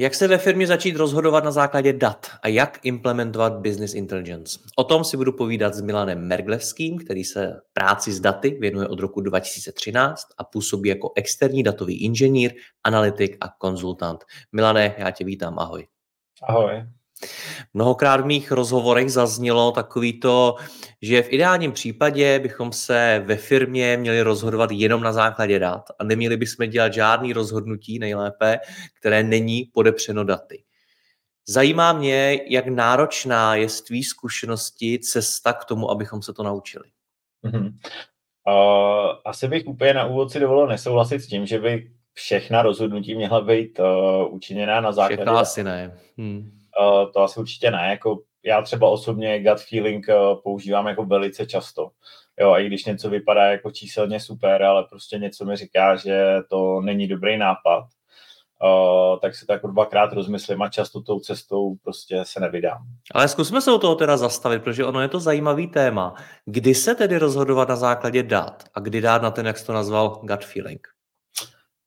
Jak se ve firmě začít rozhodovat na základě dat a jak implementovat business intelligence? O tom si budu povídat s Milanem Merglevským, který se práci s daty věnuje od roku 2013 a působí jako externí datový inženýr, analytik a konzultant. Milane, já tě vítám, ahoj. Ahoj. Mnohokrát v mých rozhovorech zaznělo takový to, že v ideálním případě bychom se ve firmě měli rozhodovat jenom na základě dat a neměli bychom dělat žádný rozhodnutí nejlépe, které není podepřeno daty. Zajímá mě, jak náročná je z tvý zkušenosti cesta k tomu, abychom se to naučili. Mm-hmm. Uh, asi bych úplně na úvod si dovolil nesouhlasit s tím, že by všechna rozhodnutí měla být uh, učiněná na základě... Všechna asi ne. Hmm. Uh, to asi určitě ne. Jako já třeba osobně gut feeling uh, používám jako velice často. Jo, a i když něco vypadá jako číselně super, ale prostě něco mi říká, že to není dobrý nápad, uh, tak si tak dvakrát rozmyslím a často tou cestou prostě se nevydám. Ale zkusme se u toho teda zastavit, protože ono je to zajímavý téma. Kdy se tedy rozhodovat na základě dat a kdy dát na ten, jak jsi to nazval, gut feeling?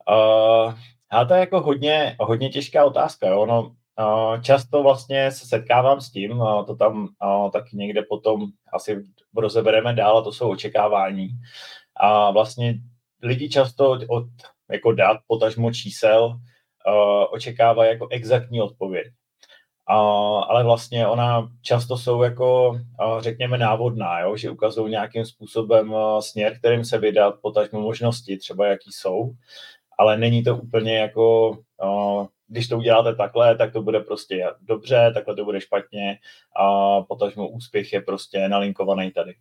Uh, a to je jako hodně, hodně těžká otázka. Jo? No, Často vlastně se setkávám s tím, to tam taky někde potom asi rozebereme dál, a to jsou očekávání. A vlastně lidi často od jako dat, potažmo čísel, očekávají jako exaktní odpověď. A, ale vlastně ona často jsou jako, řekněme, návodná, jo? že ukazují nějakým způsobem směr, kterým se vydat, potažmo možnosti, třeba jaký jsou, ale není to úplně jako když to uděláte takhle, tak to bude prostě dobře, takhle to bude špatně a potažmo úspěch je prostě nalinkovaný tady.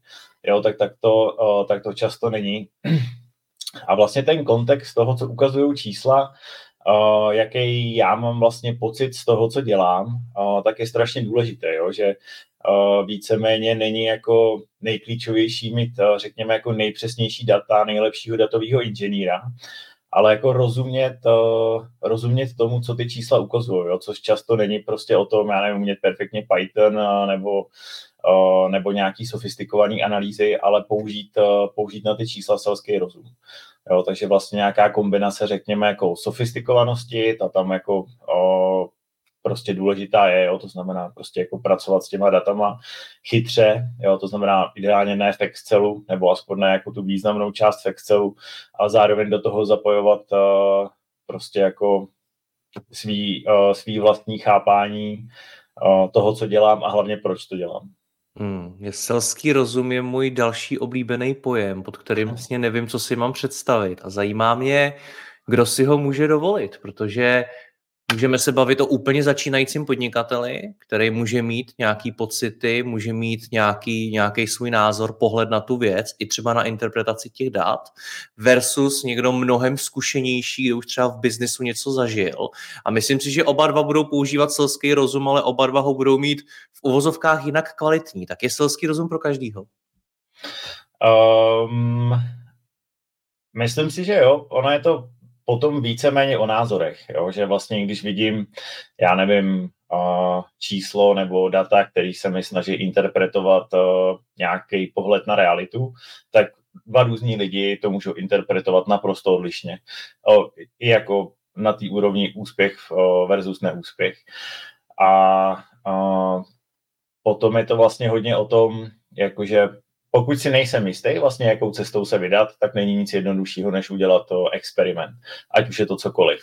Jo, tak, tak, to, tak to často není. A vlastně ten kontext toho, co ukazují čísla, Uh, jaký já mám vlastně pocit z toho, co dělám, uh, tak je strašně důležité, jo? že uh, víceméně není jako nejklíčovější mít, uh, řekněme, jako nejpřesnější data nejlepšího datového inženýra, ale jako rozumět, uh, rozumět tomu, co ty čísla ukazují, což často není prostě o tom, já nevím, umět perfektně Python uh, nebo, uh, nebo nějaký sofistikovaný analýzy, ale použít, použít na ty čísla selský rozum. Jo, takže vlastně nějaká kombinace, řekněme, jako sofistikovanosti, ta tam jako prostě důležitá je, jo, to znamená prostě jako pracovat s těma datama chytře, jo, to znamená ideálně ne v Excelu, nebo aspoň ne jako tu významnou část v Excelu, ale zároveň do toho zapojovat uh, prostě jako svý, uh, svý vlastní chápání uh, toho, co dělám a hlavně proč to dělám. Hmm, selský rozum je můj další oblíbený pojem, pod kterým vlastně nevím, co si mám představit. A zajímá mě, kdo si ho může dovolit, protože Můžeme se bavit o úplně začínajícím podnikateli, který může mít nějaký pocity, může mít nějaký, nějaký svůj názor, pohled na tu věc, i třeba na interpretaci těch dat, versus někdo mnohem zkušenější, kdo už třeba v biznesu něco zažil. A myslím si, že oba dva budou používat selský rozum, ale oba dva ho budou mít v uvozovkách jinak kvalitní. Tak je selský rozum pro každýho? Um, myslím si, že jo. Ono je to potom víceméně o názorech, jo? že vlastně když vidím, já nevím, číslo nebo data, který se mi snaží interpretovat nějaký pohled na realitu, tak dva různí lidi to můžou interpretovat naprosto odlišně. I jako na té úrovni úspěch versus neúspěch. A potom je to vlastně hodně o tom, jakože pokud si nejsem jistý vlastně, jakou cestou se vydat, tak není nic jednoduššího, než udělat to experiment, ať už je to cokoliv.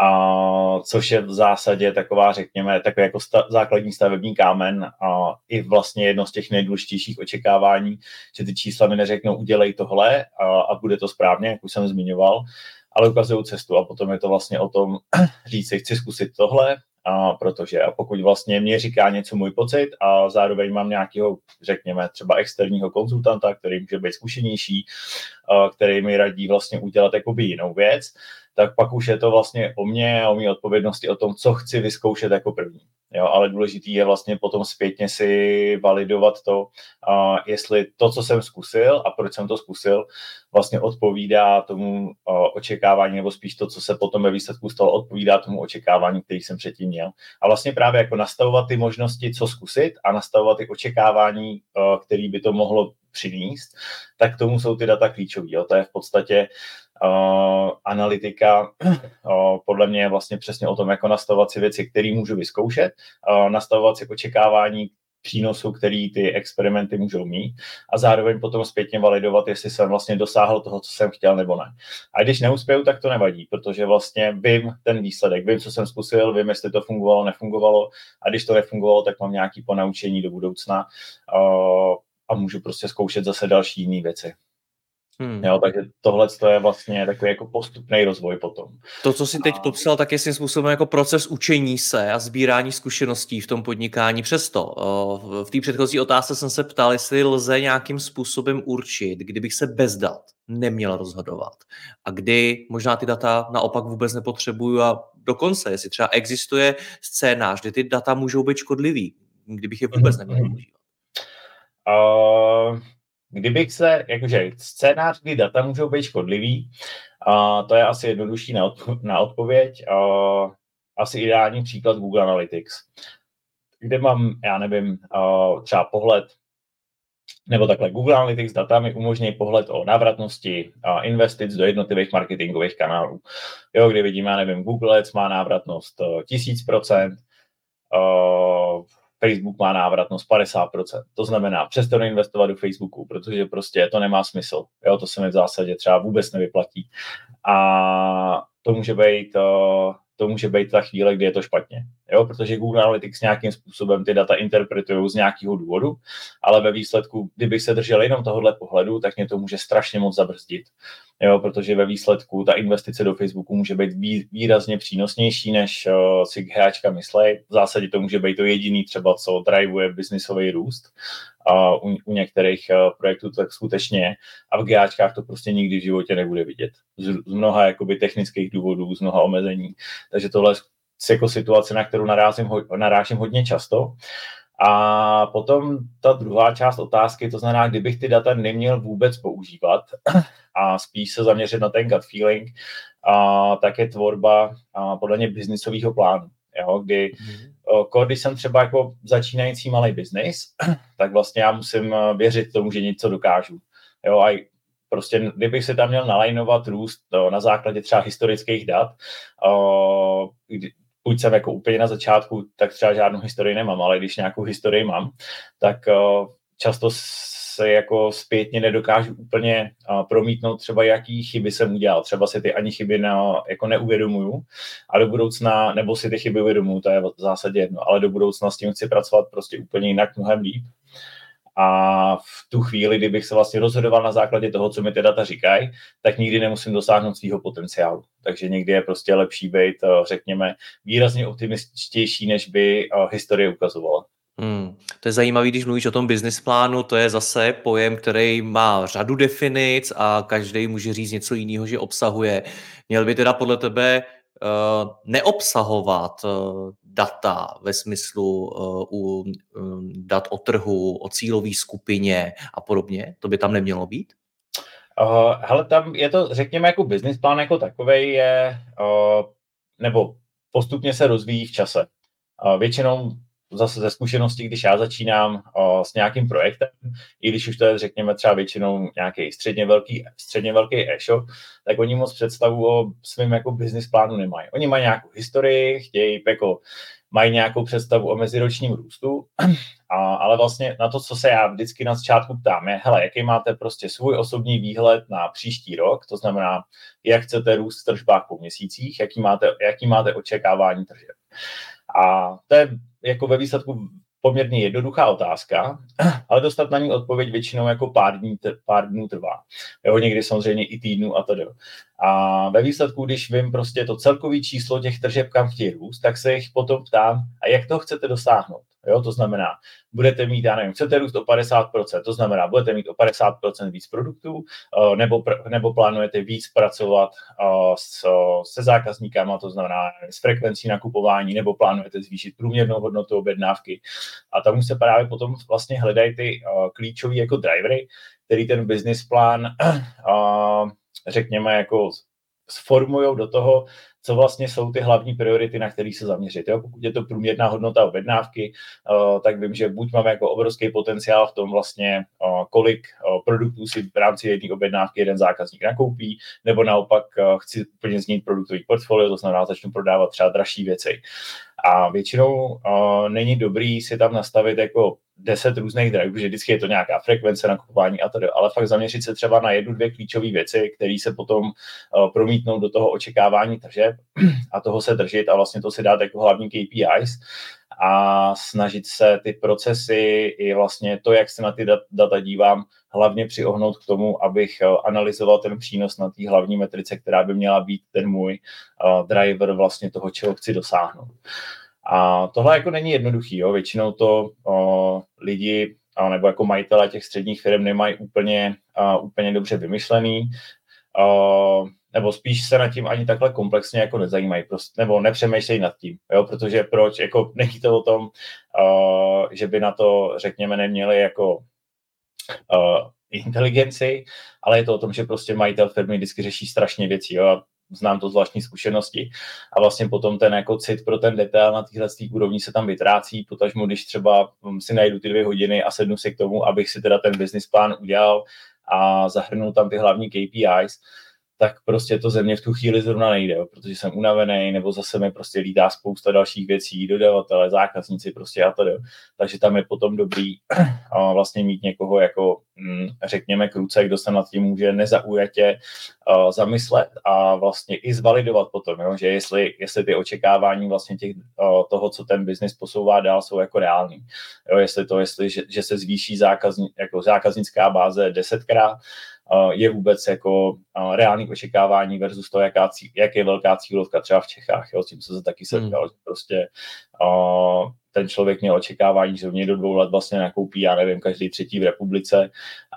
A, což je v zásadě taková, řekněme, takový jako sta- základní stavební kámen a i vlastně jedno z těch nejdůležitějších očekávání, že ty čísla mi neřeknou, udělej tohle a, a bude to správně, jak už jsem zmiňoval, ale ukazují cestu a potom je to vlastně o tom říct chci zkusit tohle, a protože a pokud vlastně mě říká něco můj pocit a zároveň mám nějakého, řekněme, třeba externího konzultanta, který může být zkušenější, který mi radí vlastně udělat jakoby jinou věc, tak pak už je to vlastně o mě a o mé odpovědnosti o tom, co chci vyzkoušet jako první. Jo, ale důležitý je vlastně potom zpětně si validovat to, uh, jestli to, co jsem zkusil a proč jsem to zkusil, vlastně odpovídá tomu očekávání, nebo spíš to, co se potom ve výsledku stalo, odpovídá tomu očekávání, který jsem předtím měl. A vlastně právě jako nastavovat ty možnosti, co zkusit a nastavovat ty očekávání, který by to mohlo přinést, tak k tomu jsou ty data klíčové. To je v podstatě uh, analytika uh, podle mě je vlastně přesně o tom, jako nastavovat si věci, které můžu vyzkoušet, uh, nastavovat si očekávání přínosu, který ty experimenty můžou mít a zároveň potom zpětně validovat, jestli jsem vlastně dosáhl toho, co jsem chtěl nebo ne. A když neuspěju, tak to nevadí, protože vlastně vím ten výsledek, vím, co jsem zkusil, vím, jestli to fungovalo, nefungovalo a když to nefungovalo, tak mám nějaký ponaučení do budoucna a můžu prostě zkoušet zase další jiné věci. Hmm. Jo, takže tohle je vlastně takový jako postupný rozvoj potom. To, co jsi teď a... popsal, tak je svým způsobem jako proces učení se a sbírání zkušeností v tom podnikání. Přesto v té předchozí otázce jsem se ptal, jestli lze nějakým způsobem určit, kdybych se bez dat neměl rozhodovat a kdy možná ty data naopak vůbec nepotřebuju a dokonce, jestli třeba existuje scénář, kdy ty data můžou být škodlivý, kdybych je vůbec neměl mhm. používat. Uh, kdybych se, jakože scénář, kdy data můžou být škodlivý, uh, to je asi jednodušší na, odpo- na odpověď. Uh, asi ideální příklad Google Analytics, kde mám, já nevím, uh, třeba pohled, nebo takhle, Google Analytics data mi umožní pohled o návratnosti investic do jednotlivých marketingových kanálů. Jo, kdy vidím, já nevím, Google Ads má návratnost uh, 1000%, uh, Facebook má návratnost 50%. To znamená, přestanu investovat do Facebooku, protože prostě to nemá smysl. Jo, to se mi v zásadě třeba vůbec nevyplatí. A to může být, uh, to může být ta chvíle, kdy je to špatně. Jo? Protože Google Analytics nějakým způsobem ty data interpretují z nějakého důvodu, ale ve výsledku, kdybych se držel jenom tohohle pohledu, tak mě to může strašně moc zabrzdit. Jo? Protože ve výsledku ta investice do Facebooku může být výrazně přínosnější, než uh, si hráčka myslej. V zásadě to může být to jediný třeba, co drivuje biznisový růst u, u některých uh, projektů tak skutečně a v GAčkách to prostě nikdy v životě nebude vidět. Z, z mnoha jakoby technických důvodů, z mnoha omezení. Takže tohle je jako situace, na kterou narážím, narážím hodně často. A potom ta druhá část otázky, to znamená, kdybych ty data neměl vůbec používat a spíš se zaměřit na ten gut feeling, a, tak je tvorba a, podle mě biznisového plánu. Jo, kdy, mm-hmm. Když jsem třeba jako začínající malý biznis, tak vlastně já musím věřit tomu, že něco dokážu. Jo, a prostě kdybych se tam měl nalajnovat růst to, na základě třeba historických dat, o, kdy, buď jsem jako úplně na začátku, tak třeba žádnou historii nemám, ale když nějakou historii mám, tak často se jako zpětně nedokážu úplně promítnout třeba, jaký chyby jsem udělal. Třeba si ty ani chyby na, jako neuvědomuju a do budoucna, nebo si ty chyby uvědomuju, to je v zásadě jedno, ale do budoucna s tím chci pracovat prostě úplně jinak, mnohem líp. A v tu chvíli, kdybych se vlastně rozhodoval na základě toho, co mi ty data říkají, tak nikdy nemusím dosáhnout svého potenciálu. Takže někdy je prostě lepší být, řekněme, výrazně optimističtější, než by historie ukazovala. Hmm. To je zajímavé, když mluvíš o tom business plánu, to je zase pojem, který má řadu definic a každý může říct něco jiného, že obsahuje. Měl by teda podle tebe uh, neobsahovat uh, data ve smyslu uh, um, dat o trhu, o cílové skupině a podobně? To by tam nemělo být? Uh, hele, tam je to, řekněme, jako business plán jako takový je, uh, nebo postupně se rozvíjí v čase. Uh, většinou zase ze zkušenosti, když já začínám o, s nějakým projektem, i když už to je, řekněme, třeba většinou nějaký středně velký, středně velký e-shop, tak oni moc představu o svém jako business plánu nemají. Oni mají nějakou historii, chtějí jako mají nějakou představu o meziročním růstu, a, ale vlastně na to, co se já vždycky na začátku ptám, je, hele, jaký máte prostě svůj osobní výhled na příští rok, to znamená, jak chcete růst v tržbách po měsících, jaký máte, jaký máte očekávání tržeb. A to je jako ve výsledku poměrně jednoduchá otázka, ale dostat na ní odpověď většinou jako pár, dní, pár dnů trvá. Jo, někdy samozřejmě i týdnů a to A ve výsledku, když vím prostě to celkové číslo těch tržeb, kam chtějí růst, tak se jich potom ptám, a jak to chcete dosáhnout? Jo, to znamená, budete mít, já nevím, chcete růst o 50%, to znamená, budete mít o 50% víc produktů, eh, nebo, nebo plánujete víc pracovat eh, s, se zákazníkama, to znamená s frekvencí nakupování, nebo plánujete zvýšit průměrnou hodnotu objednávky. A tam už se právě potom vlastně hledají ty eh, klíčové jako drivery, který ten business plán, řekněme, jako sformují do toho, co vlastně jsou ty hlavní priority, na které se zaměřit. Jo? Pokud je to průměrná hodnota objednávky, uh, tak vím, že buď máme jako obrovský potenciál v tom vlastně, uh, kolik uh, produktů si v rámci jedné objednávky jeden zákazník nakoupí, nebo naopak chci úplně změnit produktový portfolio, to znamená, začnu prodávat třeba dražší věci. A většinou není dobrý si tam nastavit jako deset různých drivů, že vždycky je to nějaká frekvence nakupování a tedy, ale fakt zaměřit se třeba na jednu, dvě klíčové věci, které se potom uh, promítnou do toho očekávání tržeb a toho se držet a vlastně to si dát jako hlavní KPIs a snažit se ty procesy i vlastně to, jak se na ty data dívám, hlavně přiohnout k tomu, abych uh, analyzoval ten přínos na té hlavní metrice, která by měla být ten můj uh, driver vlastně toho, čeho chci dosáhnout. A tohle jako není jednoduchý, jo. většinou to o, lidi a, nebo jako majitele těch středních firm nemají úplně, a, úplně dobře vymyšlený, o, nebo spíš se nad tím ani takhle komplexně jako nezajímají, prostě, nebo nepřemýšlejí nad tím, jo, protože proč, jako není to o tom, o, že by na to, řekněme, neměli jako o, inteligenci, ale je to o tom, že prostě majitel firmy vždycky řeší strašně věcí, jo, znám to zvláštní zkušenosti. A vlastně potom ten jako cit pro ten detail na téhle úrovni se tam vytrácí, potažmo když třeba hm, si najdu ty dvě hodiny a sednu si k tomu, abych si teda ten business plán udělal a zahrnul tam ty hlavní KPIs, tak prostě to ze mě v tu chvíli zrovna nejde, jo, protože jsem unavený, nebo zase mi prostě lídá spousta dalších věcí, dodavatele, zákazníci prostě a to. Takže tam je potom dobrý a vlastně mít někoho jako, mm, řekněme, kruce, kdo se nad tím může nezaujatě uh, zamyslet a vlastně i zvalidovat potom, jo, že jestli, jestli ty očekávání vlastně těch, toho, co ten biznis posouvá dál, jsou jako reální. Jo, jestli to, jestli, že, že se zvýší zákazní, jako zákaznická báze desetkrát, je vůbec jako reálný očekávání versus to, jaká, jak je velká cílovka třeba v Čechách. Jo, s tím se taky setkal, hmm. že prostě ten člověk měl očekávání, že v do dvou let vlastně nakoupí, já nevím, každý třetí v republice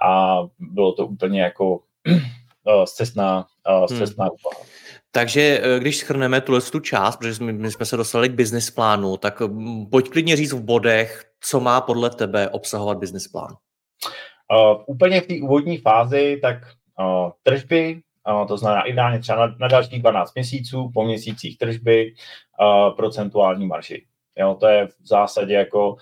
a bylo to úplně jako zcestná, zcestná hmm. úvaha. Takže e, když schrneme tuhle tu část, protože my, my jsme se dostali k business plánu, tak pojď klidně říct v bodech, co má podle tebe obsahovat business plán. Uh, úplně v té úvodní fázi, tak uh, tržby, uh, to znamená ideálně třeba na, na dalších 12 měsíců, po měsících tržby, uh, procentuální marži. Jo, to je v zásadě jako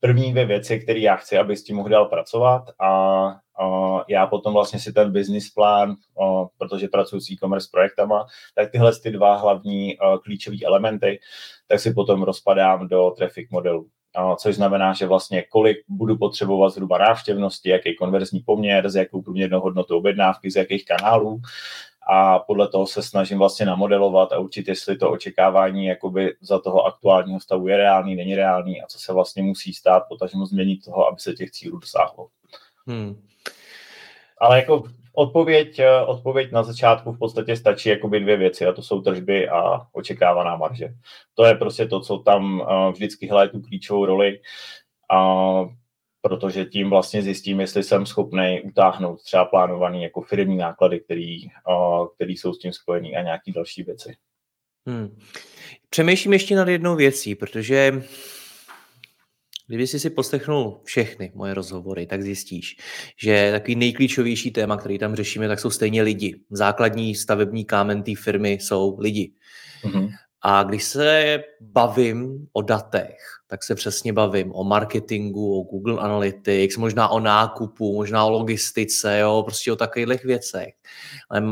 první dvě věci, které já chci, aby s tím mohl dál pracovat a uh, já potom vlastně si ten business plán, uh, protože pracuji s e-commerce projektama, tak tyhle ty dva hlavní uh, klíčové elementy, tak si potom rozpadám do traffic modelu což znamená, že vlastně kolik budu potřebovat zhruba návštěvnosti, jaký konverzní poměr, z jakou průměrnou hodnotou objednávky, z jakých kanálů a podle toho se snažím vlastně namodelovat a určit, jestli to očekávání jakoby za toho aktuálního stavu je reálný, není reálný a co se vlastně musí stát, potažmo změnit toho, aby se těch cílů dosáhlo. Hmm. Ale jako Odpověď, eh, odpověď na začátku v podstatě stačí jakoby dvě věci a to jsou tržby a očekávaná marže. To je prostě to, co tam eh, vždycky hraje tu klíčovou roli, a protože tím vlastně zjistím, jestli jsem schopný utáhnout třeba plánovaný jako firmní náklady, který, eh, který jsou s tím spojený a nějaký další věci. Hmm. Přemýšlím ještě nad jednou věcí, protože Kdyby jsi si poslechnul všechny moje rozhovory, tak zjistíš, že takový nejklíčovější téma, který tam řešíme, tak jsou stejně lidi. Základní stavební kámen té firmy jsou lidi. Mm-hmm. A když se bavím o datech, tak se přesně bavím o marketingu, o Google Analytics, možná o nákupu, možná o logistice, jo, prostě o takových věcech. Ale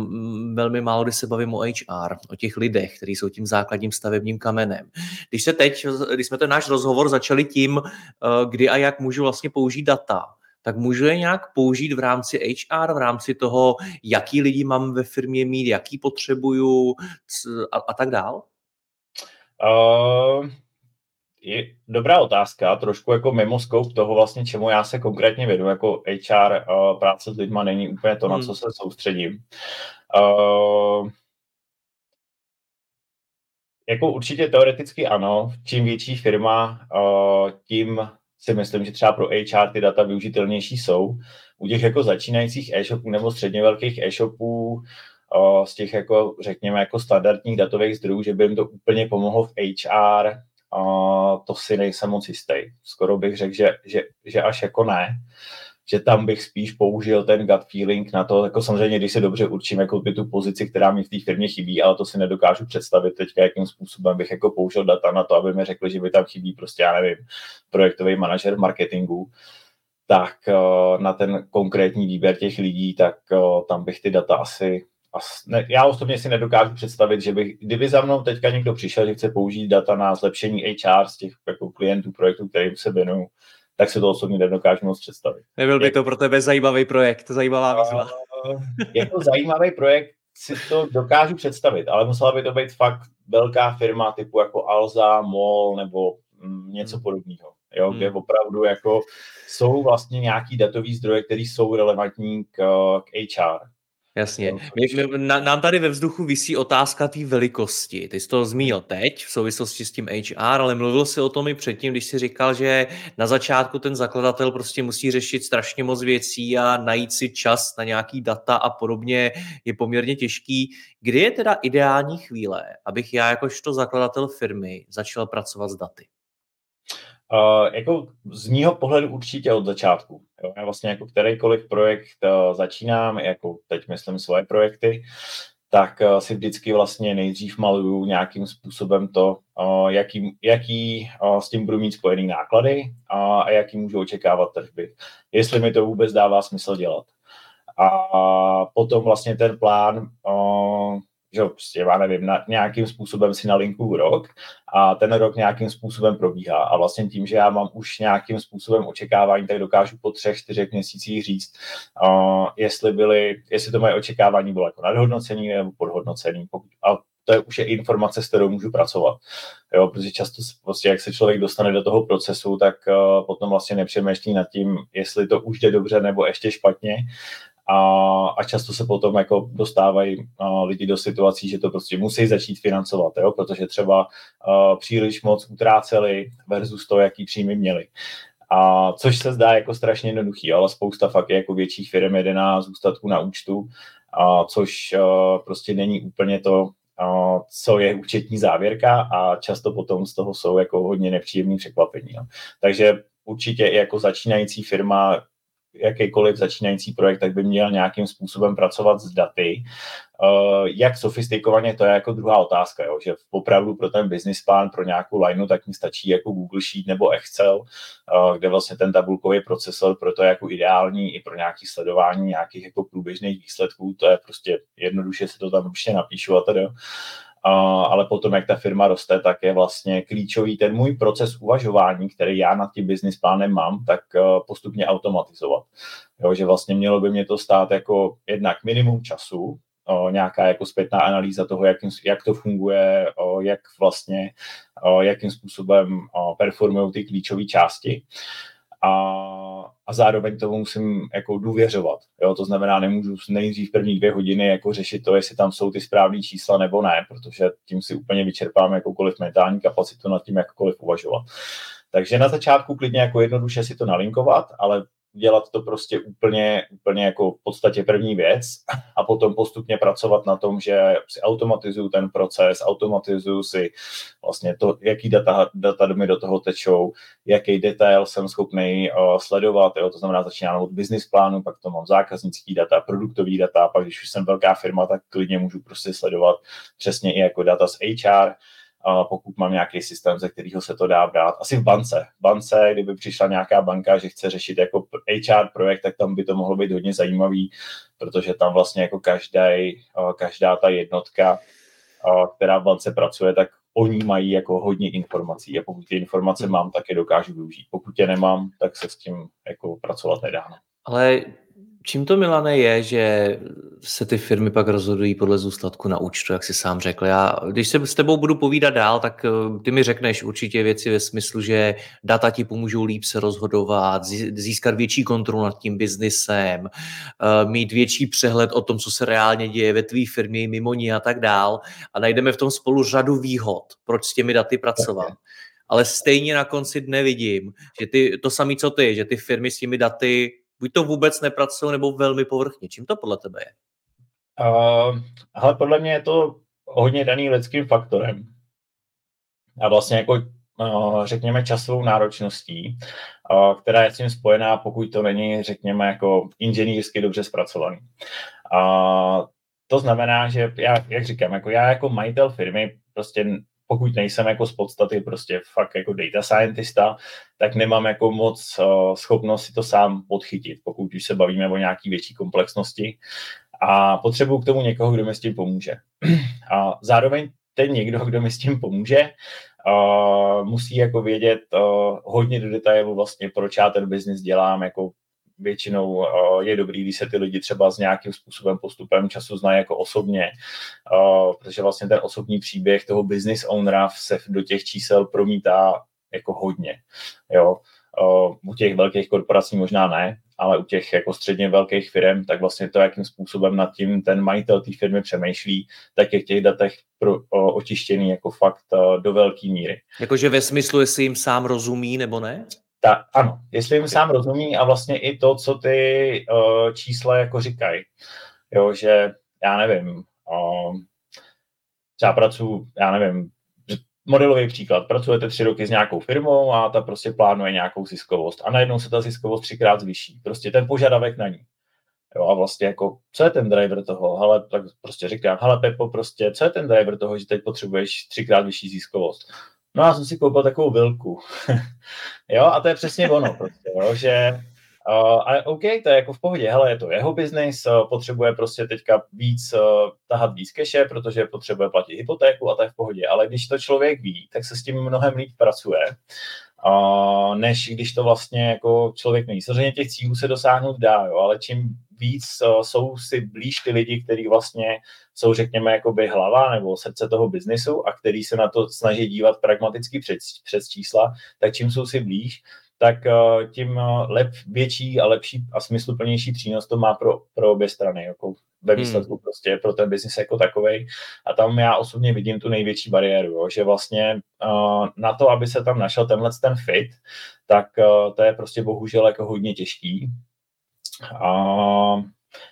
velmi málo kdy se bavím o HR, o těch lidech, kteří jsou tím základním stavebním kamenem. Když se teď, když jsme ten náš rozhovor začali tím, eh, kdy a jak můžu vlastně použít data, tak můžu je nějak použít v rámci HR, v rámci toho, jaký lidi mám ve firmě mít, jaký potřebuju a, a tak dál? Uh, je dobrá otázka, trošku jako mimo scope toho vlastně, čemu já se konkrétně vědu, jako HR uh, práce s lidma není úplně to, hmm. na co se soustředím. Uh, jako určitě teoreticky ano, čím větší firma, uh, tím si myslím, že třeba pro HR ty data využitelnější jsou. U těch jako začínajících e-shopů nebo středně velkých e-shopů uh, z těch jako řekněme jako standardních datových zdrojů, že by jim to úplně pomohlo v HR, to si nejsem moc jistý. Skoro bych řekl, že, že, že až jako ne že tam bych spíš použil ten gut feeling na to, jako samozřejmě, když se dobře určím jako by tu pozici, která mi v té firmě chybí, ale to si nedokážu představit teďka, jakým způsobem bych jako použil data na to, aby mi řekli, že by tam chybí prostě, já nevím, projektový manažer marketingu, tak na ten konkrétní výběr těch lidí, tak tam bych ty data asi ne, já osobně si nedokážu představit, že bych, kdyby za mnou teďka někdo přišel, že chce použít data na zlepšení HR z těch jako klientů projektů, kterým se věnuju, tak se to osobně nedokážu moc představit. Nebyl by to pro tebe zajímavý projekt, zajímavá výzva. jako zajímavý projekt si to dokážu představit, ale musela by to být fakt velká firma typu jako Alza, MOL nebo mm, něco hmm. podobného. Jo, hmm. kde opravdu jako jsou vlastně nějaký datový zdroje, které jsou relevantní k, k HR. Jasně. My, my, na, nám tady ve vzduchu visí otázka té velikosti. Ty jsi to zmínil teď v souvislosti s tím HR, ale mluvil si o tom i předtím, když jsi říkal, že na začátku ten zakladatel prostě musí řešit strašně moc věcí a najít si čas na nějaký data a podobně je poměrně těžký. Kdy je teda ideální chvíle, abych já jakožto zakladatel firmy začal pracovat s daty? Uh, jako z mýho pohledu určitě od začátku. Jo? Já vlastně jako kterýkoliv projekt uh, začínám, jako teď myslím svoje projekty, tak uh, si vždycky vlastně nejdřív maluju nějakým způsobem to, uh, jaký, jaký s tím budu mít spojený náklady a jaký můžu očekávat tržby. Jestli mi to vůbec dává smysl dělat. A potom vlastně ten plán že prostě, já nevím, na, nějakým způsobem si nalinkuju rok a ten rok nějakým způsobem probíhá a vlastně tím, že já mám už nějakým způsobem očekávání, tak dokážu po třech, čtyřech měsících říct, uh, jestli byly, jestli to moje očekávání bylo jako nadhodnocený nebo podhodnocený. Pokud, a to je už je informace, s kterou můžu pracovat. Jo, protože často prostě, jak se člověk dostane do toho procesu, tak uh, potom vlastně nepřemýšlí nad tím, jestli to už jde dobře nebo ještě špatně, a, a často se potom jako dostávají a, lidi do situací, že to prostě musí začít financovat, jo? protože třeba a, příliš moc utráceli versus to, jaký příjmy měli. A což se zdá jako strašně jednoduchý, ale spousta fakt jako větších firm jede na zůstatku na účtu, a což a, prostě není úplně to, a, co je účetní závěrka a často potom z toho jsou jako hodně nepříjemný překvapení. Takže určitě i jako začínající firma jakýkoliv začínající projekt, tak by měl nějakým způsobem pracovat s daty. Uh, jak sofistikovaně, to je jako druhá otázka, jo? že opravdu pro ten business plán, pro nějakou lineu, tak mi stačí jako Google Sheet nebo Excel, uh, kde vlastně ten tabulkový procesor pro to je jako ideální i pro nějaké sledování nějakých jako průběžných výsledků, to je prostě jednoduše se to tam určitě napíšu a tedy ale potom, jak ta firma roste, tak je vlastně klíčový ten můj proces uvažování, který já nad tím business plánem mám, tak eh, postupně automatizovat. Jo, že vlastně mělo by mě to stát jako jednak minimum času, o, nějaká jako zpětná analýza toho, jak, jak to funguje, o, jak vlastně, jakým způsobem performují ty klíčové části a, a zároveň tomu musím jako důvěřovat. Jo? To znamená, nemůžu nejdřív první dvě hodiny jako řešit to, jestli tam jsou ty správné čísla nebo ne, protože tím si úplně vyčerpám jakoukoliv mentální kapacitu nad tím jakkoliv uvažovat. Takže na začátku klidně jako jednoduše si to nalinkovat, ale dělat to prostě úplně, úplně jako v podstatě první věc a potom postupně pracovat na tom, že si automatizuju ten proces, automatizuju si vlastně to, jaký data, data mi do toho tečou, jaký detail jsem schopný uh, sledovat, jo, to znamená začínám od business plánu, pak to mám zákaznický data, produktový data, pak když už jsem velká firma, tak klidně můžu prostě sledovat přesně i jako data z HR, pokud mám nějaký systém, ze kterého se to dá brát. Asi v bance. V bance, kdyby přišla nějaká banka, že chce řešit jako HR projekt, tak tam by to mohlo být hodně zajímavý, protože tam vlastně jako každý, každá ta jednotka, která v bance pracuje, tak oni mají jako hodně informací a pokud ty informace mám, tak je dokážu využít. Pokud je nemám, tak se s tím jako pracovat nedá. No. Ale čím to, Milane, je, že se ty firmy pak rozhodují podle zůstatku na účtu, jak si sám řekl. Já, když se s tebou budu povídat dál, tak eh, ty mi řekneš určitě věci ve smyslu, že data ti pomůžou líp se rozhodovat, získat větší kontrolu nad tím biznisem, eh, mít větší přehled o tom, co se reálně děje ve tvý firmě, mimo ní a tak dál. A najdeme v tom spolu řadu výhod, proč s těmi daty pracovat. Ale stejně na konci dne vidím, že ty, to samé, co ty, že ty firmy s těmi daty buď to vůbec nepracují, nebo velmi povrchně. Čím to podle tebe je? Uh, ale podle mě je to hodně daný lidským faktorem. A vlastně jako uh, řekněme časovou náročností, která je s tím spojená, pokud to není, řekněme, jako inženýrsky dobře zpracovaný. Uh, to znamená, že já, jak říkám, jako já jako majitel firmy prostě pokud nejsem jako z podstaty prostě fakt jako data scientista, tak nemám jako moc uh, schopnost si to sám podchytit, pokud už se bavíme o nějaký větší komplexnosti. A potřebuju k tomu někoho, kdo mi s tím pomůže. A zároveň ten někdo, kdo mi s tím pomůže, uh, musí jako vědět uh, hodně do detailu vlastně, proč já ten biznis dělám, jako většinou je dobrý, když se ty lidi třeba s nějakým způsobem postupem času znají jako osobně, protože vlastně ten osobní příběh toho business ownera se do těch čísel promítá jako hodně. Jo. U těch velkých korporací možná ne, ale u těch jako středně velkých firm, tak vlastně to, jakým způsobem nad tím ten majitel té firmy přemýšlí, tak je v těch datech pro, o, očištěný jako fakt do velké míry. Jakože ve smyslu, jestli jim sám rozumí nebo ne? Tak ano, jestli jim sám rozumí a vlastně i to, co ty uh, čísla jako říkají. Jo, že já nevím, uh, třeba pracuji, já nevím, modelový příklad, pracujete tři roky s nějakou firmou a ta prostě plánuje nějakou ziskovost a najednou se ta ziskovost třikrát zvyší. Prostě ten požadavek na ní. Jo, a vlastně jako, co je ten driver toho? Ale tak prostě říkám, hele Pepo, prostě, co je ten driver toho, že teď potřebuješ třikrát vyšší ziskovost? No já jsem si koupil takovou vilku. jo, a to je přesně ono prostě, jo, že Uh, a OK, to je jako v pohodě, hele, je to jeho biznis, uh, potřebuje prostě teďka víc uh, tahat víc keše, protože potřebuje platit hypotéku a to je v pohodě. Ale když to člověk ví, tak se s tím mnohem líp pracuje, uh, než když to vlastně jako člověk neví. Samozřejmě těch cílů se dosáhnout dá, jo, ale čím víc uh, jsou si blíž ty lidi, kteří vlastně jsou, řekněme, jakoby hlava nebo srdce toho biznisu a který se na to snaží dívat pragmaticky přes, přes čísla, tak čím jsou si blíž, tak uh, tím uh, lep, větší a lepší a smysluplnější přínos to má pro, pro obě strany, jako ve hmm. výsledku hmm. prostě pro ten biznis jako takový. A tam já osobně vidím tu největší bariéru, jo, že vlastně uh, na to, aby se tam našel tenhle ten fit, tak uh, to je prostě bohužel jako hodně těžký. A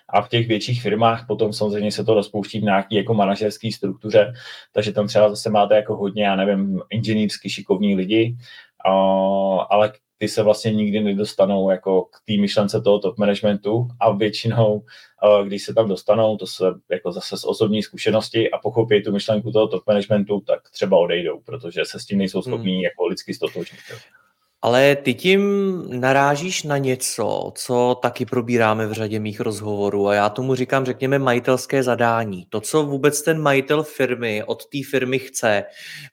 a v těch větších firmách potom samozřejmě se to rozpouští v nějaké jako manažerské struktuře, takže tam třeba zase máte jako hodně, já nevím, inženýrsky šikovní lidi, ale ty se vlastně nikdy nedostanou jako k té myšlence toho top managementu a většinou, když se tam dostanou, to se jako zase z osobní zkušenosti a pochopí tu myšlenku toho top managementu, tak třeba odejdou, protože se s tím nejsou schopní hmm. jako lidsky stotožnit. Ale ty tím narážíš na něco, co taky probíráme v řadě mých rozhovorů a já tomu říkám, řekněme, majitelské zadání. To, co vůbec ten majitel firmy od té firmy chce,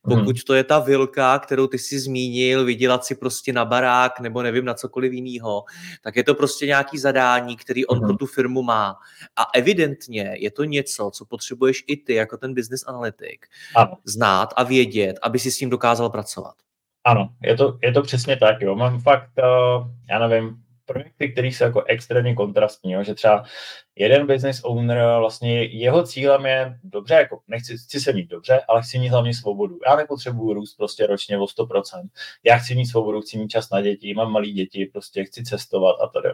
pokud hmm. to je ta vilka, kterou ty si zmínil, vydělat si prostě na barák nebo nevím na cokoliv jiného, tak je to prostě nějaký zadání, který on pro tu firmu má. A evidentně je to něco, co potřebuješ i ty jako ten business analytik znát a vědět, aby si s tím dokázal pracovat. Ano, je to, je to přesně tak, jo. Mám fakt, uh, já nevím, projekty, které jsou jako extrémně kontrastní, jo? že třeba jeden business owner, vlastně jeho cílem je, dobře, jako nechci chci se mít dobře, ale chci mít hlavně svobodu. Já nepotřebuju růst prostě ročně o 100%. Já chci mít svobodu, chci mít čas na děti, mám malé děti, prostě chci cestovat a tady.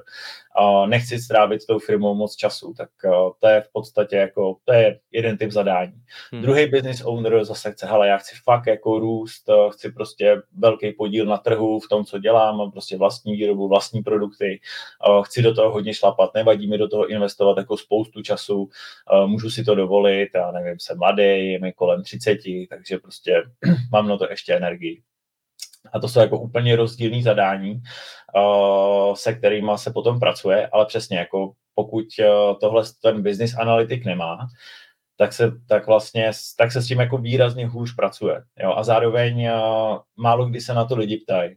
A nechci strávit s tou firmou moc času, tak to je v podstatě jako, to je jeden typ zadání. Hmm. Druhý business owner zase chce, hele, já chci fakt jako růst, chci prostě velký podíl na trhu v tom, co dělám, mám prostě vlastní výrobu, vlastní produkty, chci do toho hodně šlapat, nevadí mi do toho investovat věnovat jako spoustu času, můžu si to dovolit, já nevím, jsem mladý, je mi kolem 30, takže prostě mám na to ještě energii. A to jsou jako úplně rozdílné zadání, se kterými se potom pracuje, ale přesně jako pokud tohle ten business analytik nemá, tak se, tak vlastně, tak se s tím jako výrazně hůř pracuje. Jo? A zároveň málo kdy se na to lidi ptají.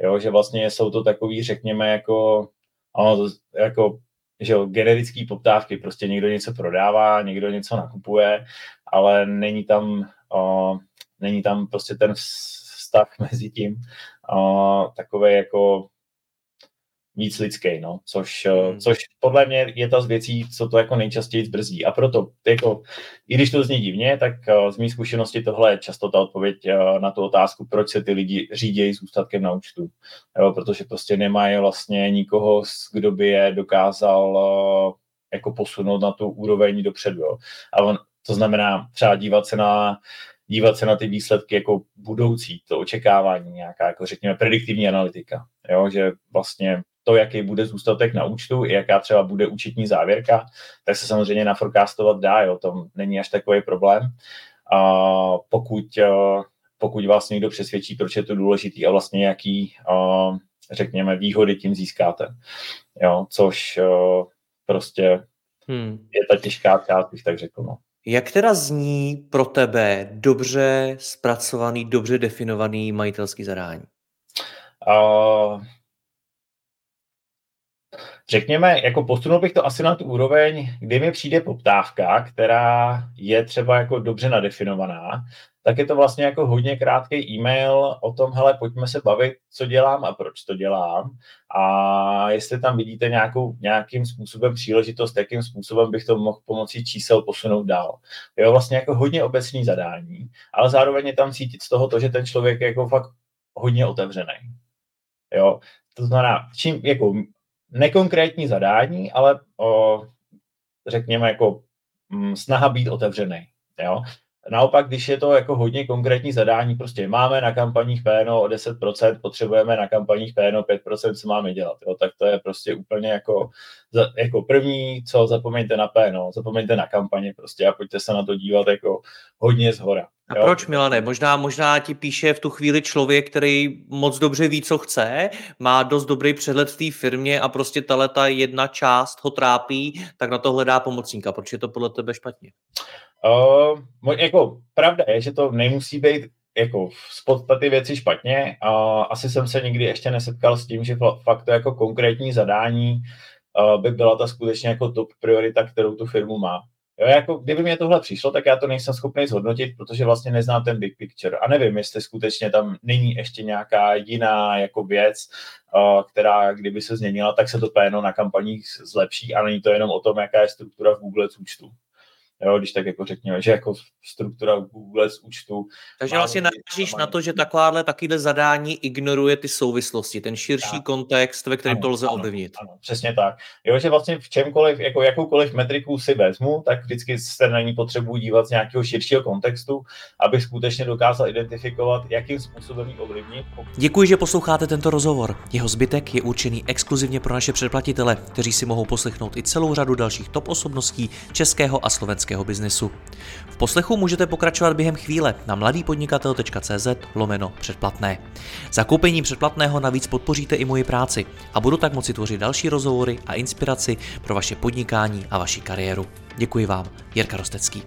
Jo? Že vlastně jsou to takový, řekněme, jako, ano, jako že jo, generický poptávky, prostě někdo něco prodává, někdo něco nakupuje, ale není tam, o, není tam prostě ten vztah mezi tím o, takový jako víc lidský, no, což, hmm. což podle mě je ta z věcí, co to jako nejčastěji zbrzdí. A proto, jako, i když to zní divně, tak z mých zkušenosti tohle je často ta odpověď na tu otázku, proč se ty lidi řídějí s ústatkem na účtu. Jo, protože prostě nemají vlastně nikoho, kdo by je dokázal jako posunout na tu úroveň dopředu. Jo. A on, to znamená třeba dívat se na dívat se na ty výsledky jako budoucí, to očekávání, nějaká, jako řekněme, prediktivní analytika. Jo, že vlastně to, jaký bude zůstatek na účtu, i jaká třeba bude účetní závěrka, tak se samozřejmě naforecastovat dá, jo, to není až takový problém. A pokud, pokud vás někdo přesvědčí, proč je to důležitý a vlastně jaký, řekněme, výhody tím získáte. Jo, což prostě hmm. je ta těžká část, bych tak řekl. No. Jak teda zní pro tebe dobře zpracovaný, dobře definovaný majitelský zadání? Uh, řekněme, jako posunul bych to asi na tu úroveň, kdy mi přijde poptávka, která je třeba jako dobře nadefinovaná, tak je to vlastně jako hodně krátký e-mail o tom, hele, pojďme se bavit, co dělám a proč to dělám a jestli tam vidíte nějakou, nějakým způsobem příležitost, jakým způsobem bych to mohl pomocí čísel posunout dál. Jo, vlastně jako hodně obecný zadání, ale zároveň je tam cítit z toho to, že ten člověk je jako fakt hodně otevřený. Jo, to znamená, čím jako nekonkrétní zadání, ale o, řekněme jako m, mm, snaha být otevřený. Jo? Naopak, když je to jako hodně konkrétní zadání, prostě máme na kampaních PNO o 10%, potřebujeme na kampaních PNO 5%, co máme dělat, jo? tak to je prostě úplně jako, jako první, co zapomeňte na PNO, zapomeňte na kampaně prostě a pojďte se na to dívat jako hodně zhora. A jo? proč, Milane? Možná, možná ti píše v tu chvíli člověk, který moc dobře ví, co chce, má dost dobrý přehled v té firmě a prostě ta jedna část ho trápí, tak na to hledá pomocníka. Proč je to podle tebe špatně? Uh, jako pravda je, že to nemusí být jako z podstaty věci špatně. Uh, asi jsem se nikdy ještě nesetkal s tím, že fakt to jako konkrétní zadání uh, by byla ta skutečně jako top priorita, kterou tu firmu má. Jo, jako kdyby mě tohle přišlo, tak já to nejsem schopný zhodnotit, protože vlastně neznám ten big picture a nevím, jestli skutečně tam není ještě nějaká jiná jako věc, uh, která kdyby se změnila, tak se to PNO na kampaních zlepší a není to jenom o tom, jaká je struktura v Google účtu. Jo, když tak jako řekněme, že jako struktura Google z účtu. Takže vlastně narážíš na to, že takováhle takové zadání ignoruje ty souvislosti, ten širší tak. kontext, ve kterém ano, to lze ano, ovlivnit. Ano, přesně tak. Jo, že vlastně v čemkoliv, jako jakoukoliv metriku si vezmu, tak vždycky se na ní potřebuji dívat z nějakého širšího kontextu, abych skutečně dokázal identifikovat, jakým způsobem ji ovlivnit. Děkuji, že posloucháte tento rozhovor. Jeho zbytek je určený exkluzivně pro naše předplatitele, kteří si mohou poslechnout i celou řadu dalších top osobností českého a slovenského podnikatelského biznesu. V poslechu můžete pokračovat během chvíle na mladýpodnikatel.cz lomeno předplatné. Zakoupením předplatného navíc podpoříte i moji práci a budu tak moci tvořit další rozhovory a inspiraci pro vaše podnikání a vaši kariéru. Děkuji vám, Jirka Rostecký.